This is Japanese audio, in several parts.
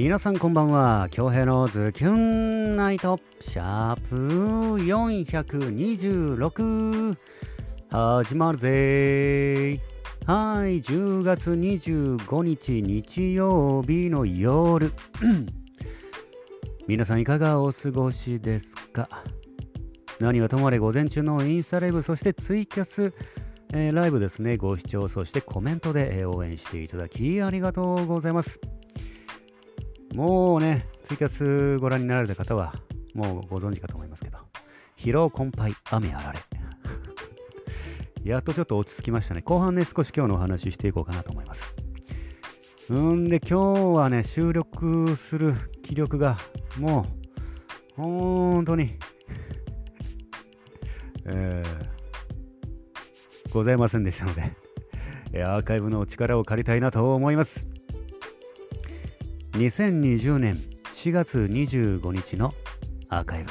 皆さんこんばんは。京平のズキュンナイトシャープ426始まるぜ。はい10月25日日曜日の夜。皆さんいかがお過ごしですか？何はともあれ午前中のインスタライブそしてツイキャスえー、ライブですね、ご視聴、そしてコメントで、え、応援していただきありがとうございます。もうね、ツイキャスご覧になられた方は、もうご存知かと思いますけど、疲労困憊、雨あられ。やっとちょっと落ち着きましたね。後半ね、少し今日のお話ししていこうかなと思います。うんで、今日はね、収録する気力が、もう、本当に、えーございませんでしたので、アーカイブのお力を借りたいなと思います。2020年4月25日のアーカイブ、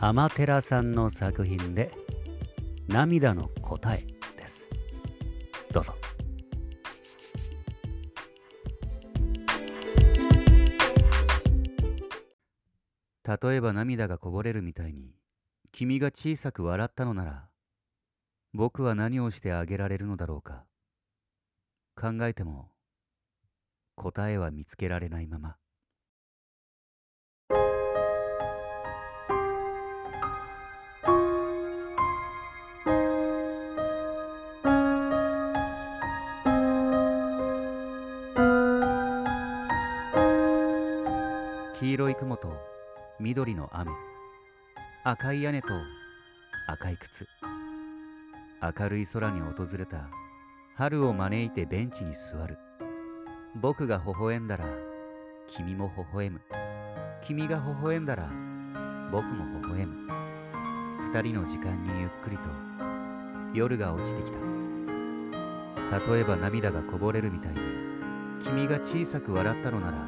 アマテラさんの作品で、涙の答えです。どうぞ。例えば涙がこぼれるみたいに、君が小さく笑ったのなら、僕は何をしてあげられるのだろうか考えても答えは見つけられないまま。黄色い雲と緑の雨。赤い屋根と赤い靴。明るい空に訪れた春を招いてベンチに座る。僕が微笑んだら君も微笑む。君が微笑んだら僕も微笑む。二人の時間にゆっくりと夜が落ちてきた。例えば涙がこぼれるみたいに君が小さく笑ったのなら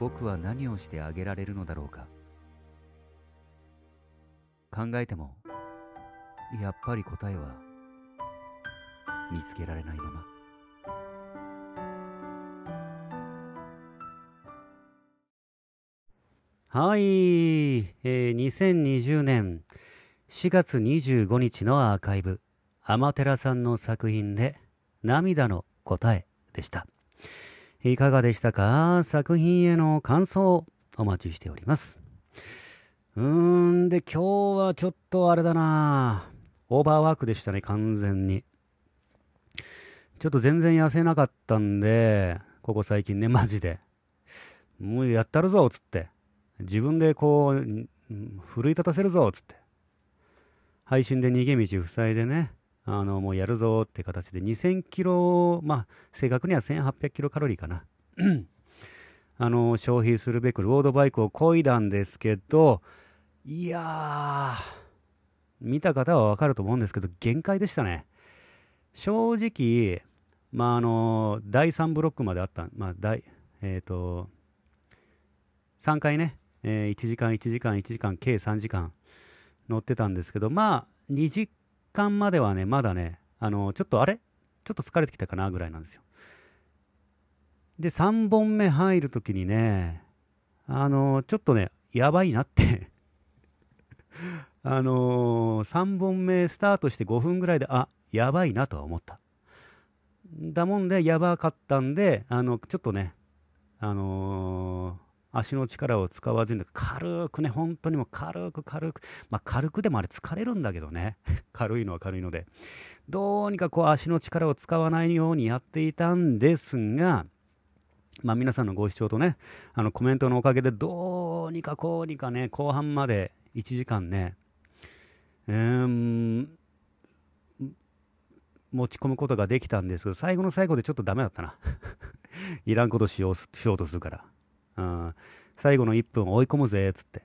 僕は何をしてあげられるのだろうか。考えてもやっぱり答えは見つけられないまま。はい、えー、2020年4月25日のアーカイブアマテラさんの作品で涙の答えでしたいかがでしたか？作品への感想お待ちしておりますうーんで今日はちょっとあれだなオーバーワークでしたね、完全に。ちょっと全然痩せなかったんで、ここ最近ね、マジで。もうやったるぞ、つって。自分でこう、奮い立たせるぞ、つって。配信で逃げ道塞いでね、あの、もうやるぞって形で2000キロ、まあ、正確には1800キロカロリーかな。あの、消費するべくロードバイクを漕いだんですけど、いやー、見た方はわかると思うんですけど、限界でしたね。正直、まあ、あの、第3ブロックまであった、まあ、第、えっ、ー、と、3回ね、えー、1時間、1時間、1時間、計3時間乗ってたんですけど、まあ、2時間まではね、まだね、あの、ちょっとあれ？ちょっと疲れてきたかなぐらいなんですよ。で、3本目入るときにね、あの、ちょっとね、やばいなって あのー、3本目スタートして5分ぐらいで、あ、やばいなとは思った。だもんで、やばかったんで、あの、ちょっとね、あのー、足の力を使わずに、軽くね、本当にもう軽く軽く、まあ軽くでもあれ疲れるんだけどね、軽いのは軽いので、どうにかこう足の力を使わないようにやっていたんですが、まあ皆さんのご視聴とね、あのコメントのおかげでどうにかこうにかね、後半まで1時間ね、えー、持ち込むことができたんですけど、最後の最後でちょっとダメだったな。いらんことしようしようとするから。うん、最後の1分追い込むぜ、つって。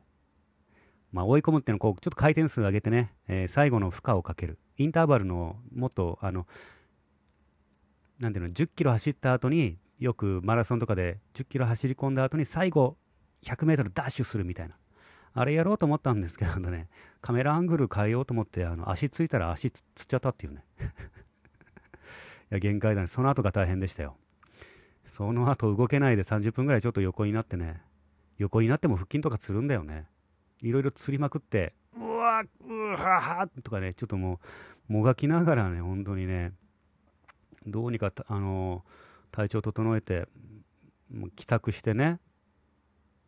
まあ、追い込むっていうのはこう、ちょっと回転数上げてね、えー、最後の負荷をかける。インターバルのもっと、あの、なんていうの、10キロ走った後に、よくマラソンとかで10キロ走り込んだ後に最後100メートルダッシュするみたいな。あれやろうと思ったんですけどね、カメラアングル変えようと思って、あの足ついたら足つっちゃったっていうね。いや、限界だね。その後が大変でしたよ。その後動けないで30分ぐらいちょっと横になってね、横になっても腹筋とかつるんだよね。いろいろつりまくって、うわうわはとかね、ちょっともう、もがきながらね、本当にね、どうにか、あの体調整えて、もう帰宅してね、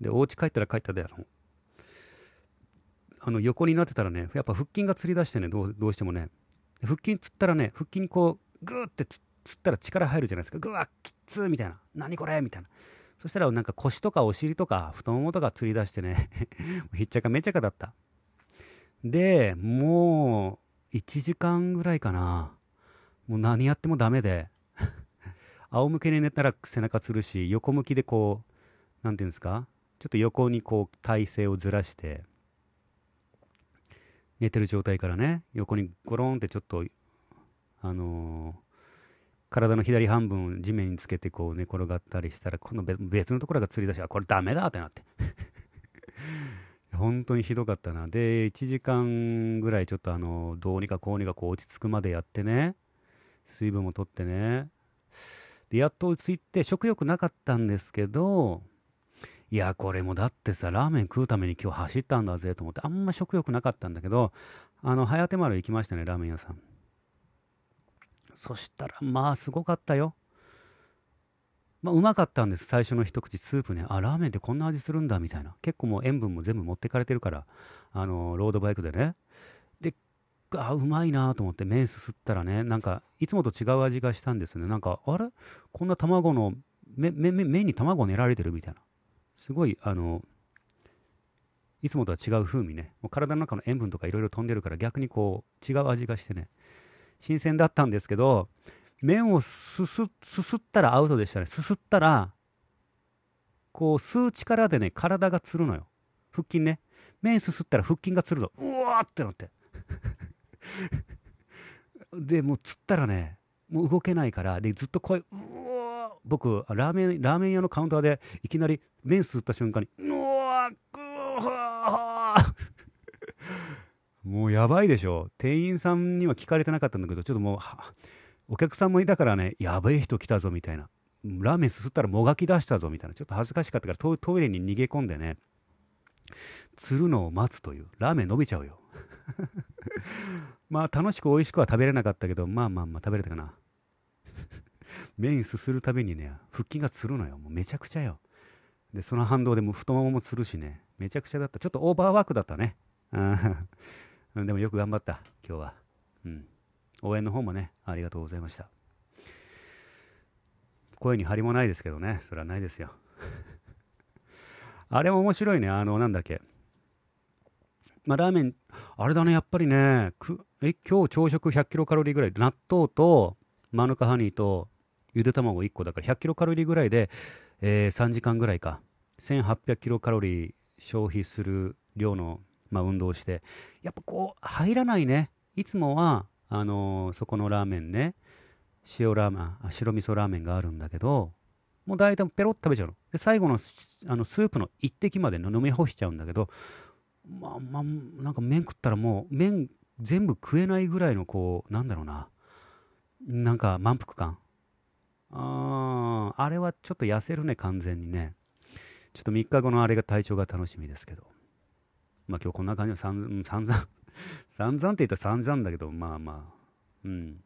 で、お家帰ったら帰ったで、あの、あの横になってたらね、やっぱ腹筋がつり出してね、どうどうしてもね、腹筋つったらね、腹筋にこう、グーってつったら力入るじゃないですか。ぐわきっつーみたいな。何これみたいな。そしたらなんか腰とかお尻とか太ももとかつり出してね ひっちゃかめちゃかだった。で、もう1時間ぐらいかな。もう何やってもダメで 仰向けに寝たら背中つるし、横向きでこう、何て言うんですかちょっと横にこう体勢をずらして、寝てる状態からね、横にゴロンってちょっと、あのー、体の左半分を地面につけてこう寝転がったりしたら、この別のところがつり出し、あ、これダメだってなって 本当にひどかったな。で、1時間ぐらいちょっとあの、どうにかこうにかこう落ち着くまでやってね、水分もとってね、で、やっと落ち着いて食欲なかったんですけど、いや、これもだってさ、ラーメン食うために今日走ったんだぜと思って、あんま食欲なかったんだけど、あの、早手丸行きましたね、ラーメン屋さん。そしたら、まあ、すごかったよ。まあ、うまかったんです、最初の一口、スープね。あ、ラーメンってこんな味するんだ、みたいな。結構もう塩分も全部持ってかれてるから、あの、ロードバイクでね。で、あ、うまいなと思って麺すすったらね、なんか、いつもと違う味がしたんですね。なんか、あれ？こんな卵の、麺に卵を練られてるみたいな。すごい、あの、いつもとは違う風味ね。もう体の中の塩分とかいろいろ飛んでるから逆にこう違う味がしてね、新鮮だったんですけど、麺をすす、すすったらアウトでしたね。すすったら、こう吸う力でね、体がつるのよ。腹筋ね。麺すすったら腹筋がつるの。うわーってなって。で、もうつったらね、もう動けないから、で、ずっと声、うわ僕、ラーメン、ラーメン屋のカウンターでいきなり麺すった瞬間に、うわー、うわーもうやばいでしょ。店員さんには聞かれてなかったんだけど、ちょっともう、お客さんもいたからね、やべえ人来たぞみたいな。ラーメンすすったらもがき出したぞみたいな。ちょっと恥ずかしかったからトイレに逃げ込んでね、釣るのを待つという。ラーメン伸びちゃうよ。まあ楽しく美味しくは食べれなかったけど、まあまあまあ食べれたかな。麺すするたびにね、腹筋がつるのよ。もうめちゃくちゃよ。で、その反動でも太もももつるしね、めちゃくちゃだった。ちょっとオーバーワークだったね。うん、でもよく頑張った、今日は。うん。応援の方もね、ありがとうございました。声に張りもないですけどね、それはないですよ。あれも面白いね、あの、なんだっけ。まあ、ラーメン、あれだね、やっぱりね、くえ今日朝食100キロカロリーぐらい、納豆とマヌカハニーとゆで卵1個だから100キロカロリーぐらいで、えー、3時間ぐらいか。1800キロカロリー消費する量のまあ、運動して、やっぱこう、入らないね。いつもは、あのー、そこのラーメンね、塩ラーメン、白味噌ラーメンがあるんだけど、もう大体ペロッと食べちゃうの。で、最後のあのスープの一滴まで飲み干しちゃうんだけど、まあまあ、なんか麺食ったらもう、麺全部食えないぐらいのこう、なんだろうな、なんか満腹感。ああれはちょっと痩せるね、完全にね。ちょっと3日後のあれが体調が楽しみですけど。まあ今日こんな感じの散々散々、散々 って言ったら散々だけど、まあまあ、うん。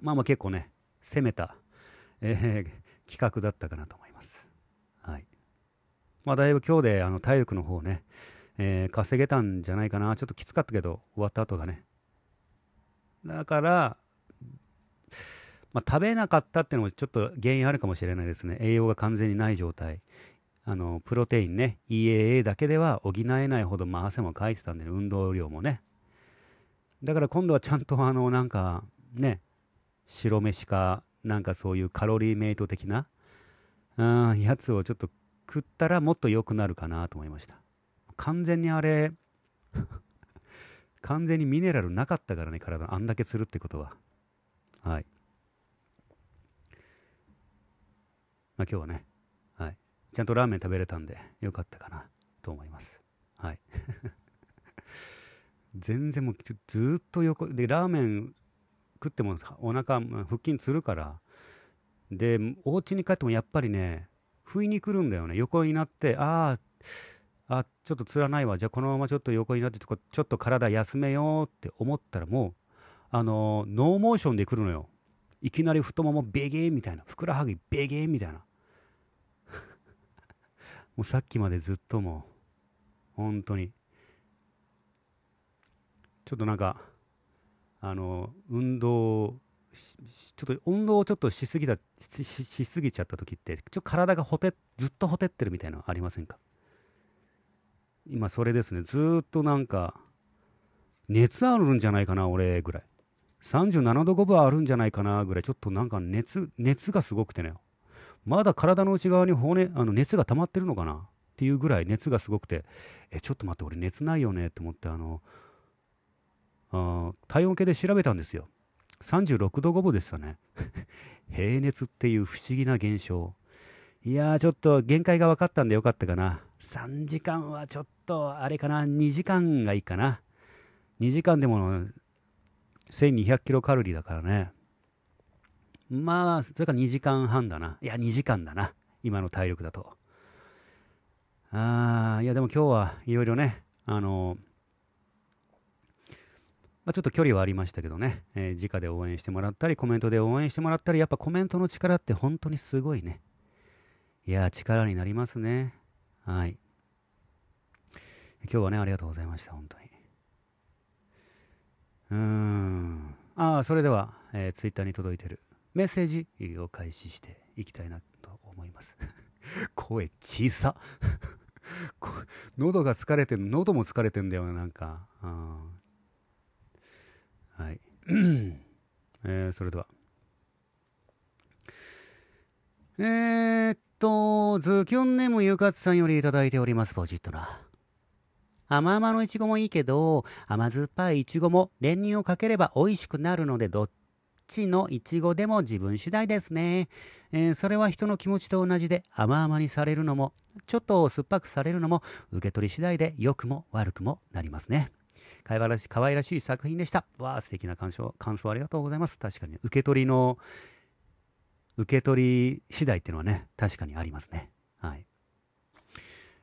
まあまあ結構ね、攻めた、えー、企画だったかなと思います。はい。まあだいぶ今日であの体力の方ね、えー、稼げたんじゃないかな。ちょっときつかったけど、終わった後がね。だから、まあ、食べなかったっていうのもちょっと原因あるかもしれないですね。栄養が完全にない状態。あの、プロテインね、EAA だけでは補えないほど、まあ、汗もかいてたんで、ね、運動量もね。だから今度はちゃんと、あの、なんか、ね、白飯か、なんかそういうカロリーメイト的な、うん、やつをちょっと食ったらもっと良くなるかなと思いました。完全にあれ、完全にミネラルなかったからね、体あんだけするってことは。はい。まあ今日はね、ちゃんとラーメン食べれたんでよかったかなと思います。はい。全然もうずっと横でラーメン食ってもお腹腹筋つるからで、お家に帰ってもやっぱりね、不意に来るんだよね。横になって、ああ、あ、ちょっとつらないわ。じゃあこのままちょっと横になって、ちょっと体休めようって思ったらもう、あのー、ノーモーションで来るのよ。いきなり太ももベゲーみたいな。ふくらはぎベゲーみたいな。もうさっきまでずっともう、本当に。ちょっとなんか、あの、運動ちょっと運動をちょっとしすぎたししすぎちゃった時ってちょっと体がほてずっとほてってるみたいなのありませんか？今それですね。ずっとなんか熱あるんじゃないかな俺ぐらい。37度5分あるんじゃないかなぐらいちょっとなんか熱熱がすごくてね。まだ体の内側に骨あの熱が溜まってるのかな？っていうぐらい熱がすごくてえちょっと待って俺熱ないよね？って思ってあのあ体温計で調べたんですよ36度5分でしたね。平熱っていう不思議な現象。いやー、ちょっと限界が分かったんでよかったかな。3時間はちょっと、あれかな、2時間がいいかな？2時間でも1200キロカロリーだからね。まあ、それから2時間半だな。いや、2時間だな。今の体力だと。あー、いや、でも今日はいろいろね、あのまあ、ちょっと距離はありましたけどね、えー、直で応援してもらったり、コメントで応援してもらったり、やっぱコメントの力って本当にすごいね。いや力になりますね。はい。今日はね、ありがとうございました、本当に。うーん。ああ、それでは、えー、ツイッターに届いてるメッセージを開始していきたいなと思います。声小さ 喉が疲れてん、喉も疲れてんだよなんか。はい。えー、それでは。えー、っと、ズキュンネームゆかつさんよりいただいております、ポジットな。甘々のいちごもいいけど、甘酸っぱいいちごも練乳をかければ美味しくなるので、どっちのいちごでも自分次第ですね。えー、それは人の気持ちと同じで、甘々にされるのも、ちょっと酸っぱくされるのも、受け取り次第で良くも悪くもなりますね。かわらし可愛らしい作品でした。わあ、素敵な感想、感想ありがとうございます。確かに、受け取りの、受け取り次第っていうのはね、確かにありますね。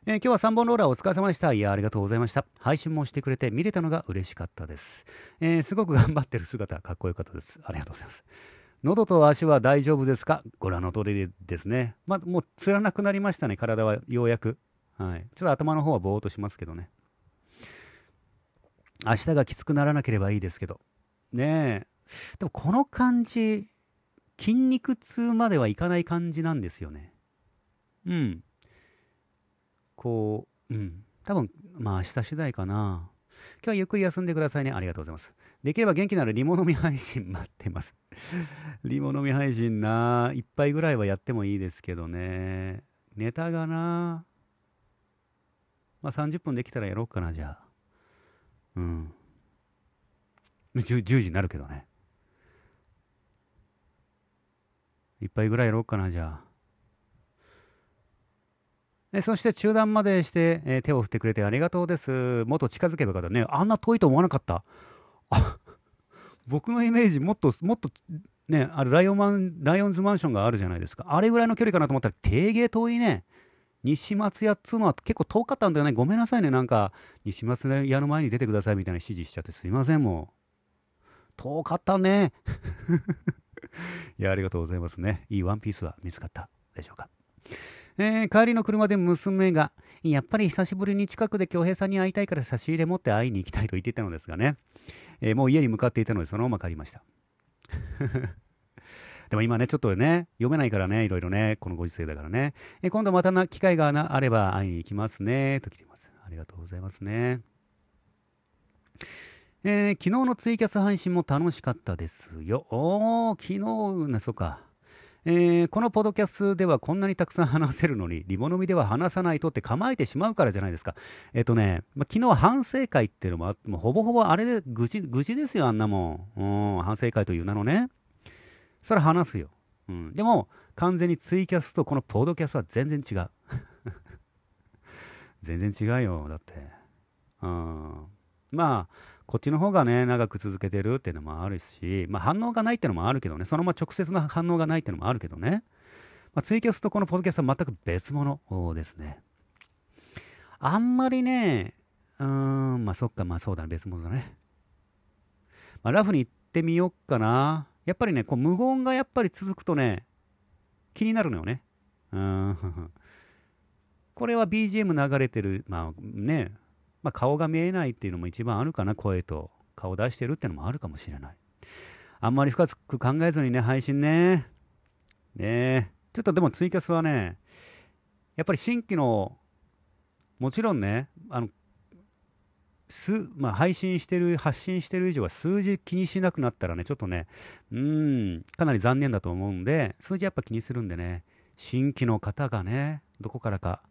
えー、今日は3本ローラーお疲れ様でした。いや、ありがとうございました。配信もしてくれて見れたのが嬉しかったです。えー、すごく頑張ってる姿、かっこよかったです。ありがとうございます。喉と足は大丈夫ですか？ご覧の通りですね。まあ、もう、つらなくなりましたね、体はようやく。はい。ちょっと頭の方はぼーっとしますけどね。明日がきつくならなければいいですけど。ねえ。でもこの感じ、筋肉痛まではいかない感じなんですよね。うん。こう、うん。多分、まあ明日次第かな。今日はゆっくり休んでくださいね。ありがとうございます。できれば元気ならリモ飲み配信待ってます。リモ飲み配信な、一杯ぐらいはやってもいいですけどね。ネタがな、まあ30分できたらやろうかな、じゃあ。うん 10, 10時になるけどね一杯ぐらいやろうかなじゃあえそして中断までして、え、手を振ってくれてありがとうです。もっと近づけばよかったね。あんな遠いと思わなかった。あ僕のイメージ、もっと、もっと、ね、あれライオンマン、ライオンズマンションがあるじゃないですか。あれぐらいの距離かなと思ったら、定芸遠いね。西松屋っつうのは結構遠かったんだよね。ごめんなさいね。なんか、西松屋の前に出てくださいみたいな指示しちゃってすいません、もう。遠かったね。いや、ありがとうございますね。いいワンピースは見つかったでしょうか。えー、帰りの車で娘が、やっぱり久しぶりに近くで京平さんに会いたいから差し入れ持って会いに行きたいと言っていたのですがね、えー、もう家に向かっていたのでそのまま帰りました。でも今ね、ちょっとね、読めないからね、いろいろね、このご時世だからね。え今度またな機会があれば会いに行きますね、と来ています。ありがとうございますね。えー、昨日のツイキャス配信も楽しかったですよ。おー、昨日ね、そうか。えー、このポドキャストではこんなにたくさん話せるのに、リボ飲みでは話さないとって構えてしまうからじゃないですか。えっ、ー、とね、ま昨日反省会っていうのもあって、もほぼほぼあれで愚痴、愚痴ですよ、あんなもん。反省会という名のね。それ話すよ。うん。でも、完全にツイキャスとこのポードキャストは全然違う。全然違うよ、だって。うん。まあ、こっちの方がね、長く続けてるっていうのもあるし、まあ反応がないっていうのもあるけどね、そのまま直接の反応がないっていうのもあるけどね、まあ、ツイキャスとこのポッドキャストは全く別物ですね。あんまりね、うーん、まあそっか、まあそうだね、別物だね。まあラフに行ってみよっかな。やっぱりね、こう無言がやっぱり続くとね、気になるのよね。うん。これは BGM 流れてる、まあね、まあ、顔が見えないっていうのも一番あるかな、声と顔出してるっていうのもあるかもしれない。あんまり深く考えずにね、配信ね。ねちょっとでもツイキャスはね、やっぱり新規の、もちろんね、あの、すまあ、配信してる、発信してる以上は数字気にしなくなったらね、ちょっとね、うん、かなり残念だと思うんで、数字やっぱ気にするんでね、新規の方がね、どこからか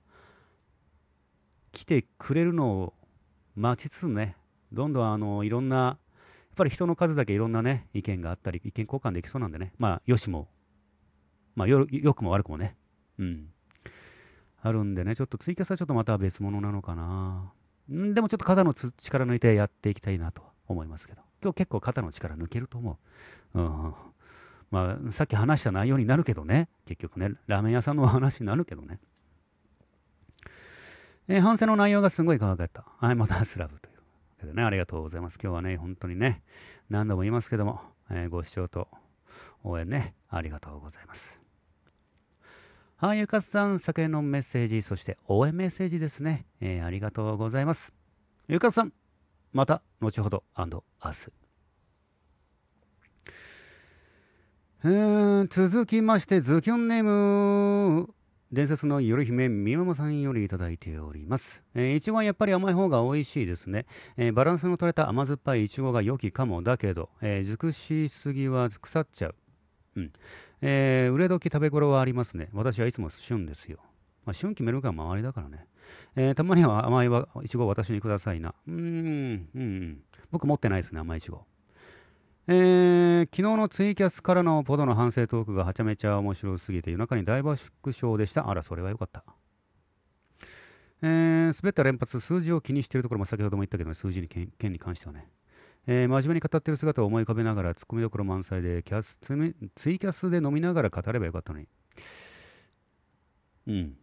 来てくれるのを待ちつつね、どんどんあのいろんな、やっぱり人の数だけいろんなね、意見があったり、意見交換できそうなんでね、まあ、よしも、まあよ、よくも悪くもね、うん、あるんでね、ちょっとツイキャスはちょっとまた別物なのかな。んでもちょっと肩の力抜いてやっていきたいなと思いますけど、今日結構肩の力抜けると思う。うん。まあ、さっき話した内容になるけどね、結局ね、ラーメン屋さんの話になるけどね。えー、反省の内容がすごい可愛かった。はい、またスラブという。けどね、ありがとうございます。今日はね、本当にね、何度も言いますけども、えー、ご視聴と応援ね、ありがとうございます。はい、ゆかさん、酒のメッセージ、そして応援メッセージですね。えー、ありがとうございます。ゆかさん、また後ほど明日。えー、続きまして、ズキュンネーム、伝説の夜姫みままさんよりいただいております。えー、いちごはやっぱり甘い方が美味しいですね。えー、バランスの取れた甘酸っぱいいちごが良きかも。だけど、えー、熟しすぎは腐っちゃう。うん。えー、売れ時食べ頃はありますね。私はいつも旬ですよ。まあ、旬決めるか周りだからね。えー、たまには甘いいちごを私にくださいな。うーん、うん。僕持ってないですね、甘いいちご。えー、昨日のツイキャスからのポドの反省トークがはちゃめちゃ面白すぎて夜中に大爆笑でした。あら、それはよかった。えー、滑った連発、数字を気にしているところも先ほども言ったけど、ね、数字に件に関してはね。えー、真面目に語っている姿を思い浮かべながら、ツッコミどころ満載でキャスツイキャスで飲みながら語ればよかったのに。うん。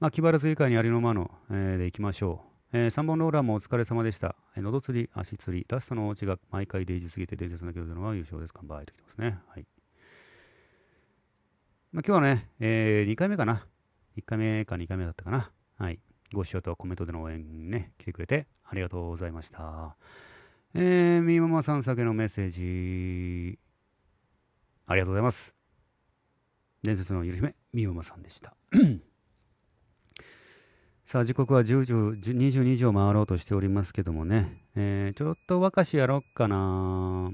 まあ、気張らず以下にありのまの、えー、でいきましょう。えー、3本ローラーもお疲れ様でした。えー、喉釣り、足釣り、ラストのお家が毎回デイジすぎて伝説の郷でのは優勝です。乾杯ときてますね。はい。まあ、今日はね、えー、2回目かな。1回目か2回目だったかな。はい。ご視聴とコメントでの応援ね、来てくれてありがとうございました。えー、みままさん酒のメッセージ、ありがとうございます。伝説のゆる姫、みままさんでした。さあ時刻は10時22時を回ろうとしておりますけどもね、えー、ちょろっと和菓子やろっかな。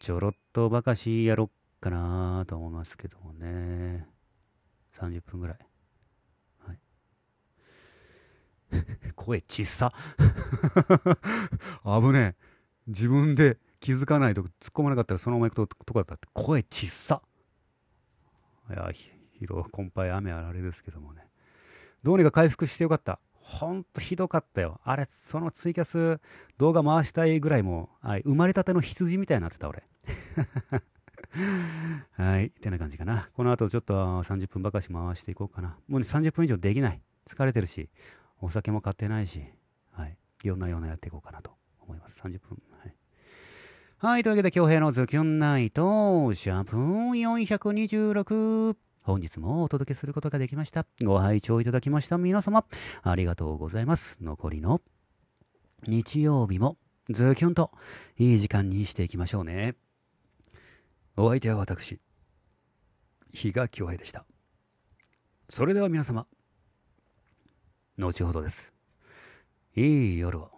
ちょろっと和菓子やろっかなと思いますけどもね。30分ぐらい。はい。声ちっさ。危ねえ。自分で気づかないと突っ込まなかったらそのまま行くととかだったって。声ちっさ。いや疲労困憊雨あられですけどもね。どうにか回復してよかった。ほんとひどかったよ。あれ、そのツイキャス動画回したいぐらいもう、生まれたての羊みたいになってた、俺。はい。ってな感じかな。この後ちょっと30分ばかし回していこうかな。もうね、30分以上できない。疲れてるし、お酒も買ってないし、はい。いろんなようなやっていこうかなと思います。30分。はい。はい。というわけで、京平のズキュンナイト、シャープ426。本日もお届けすることができました。ご拝聴いただきました皆様、ありがとうございます。残りの日曜日もズキュンといい時間にしていきましょうね。お相手は私、比嘉恭平でした。それでは皆様、後ほどです。いい夜を。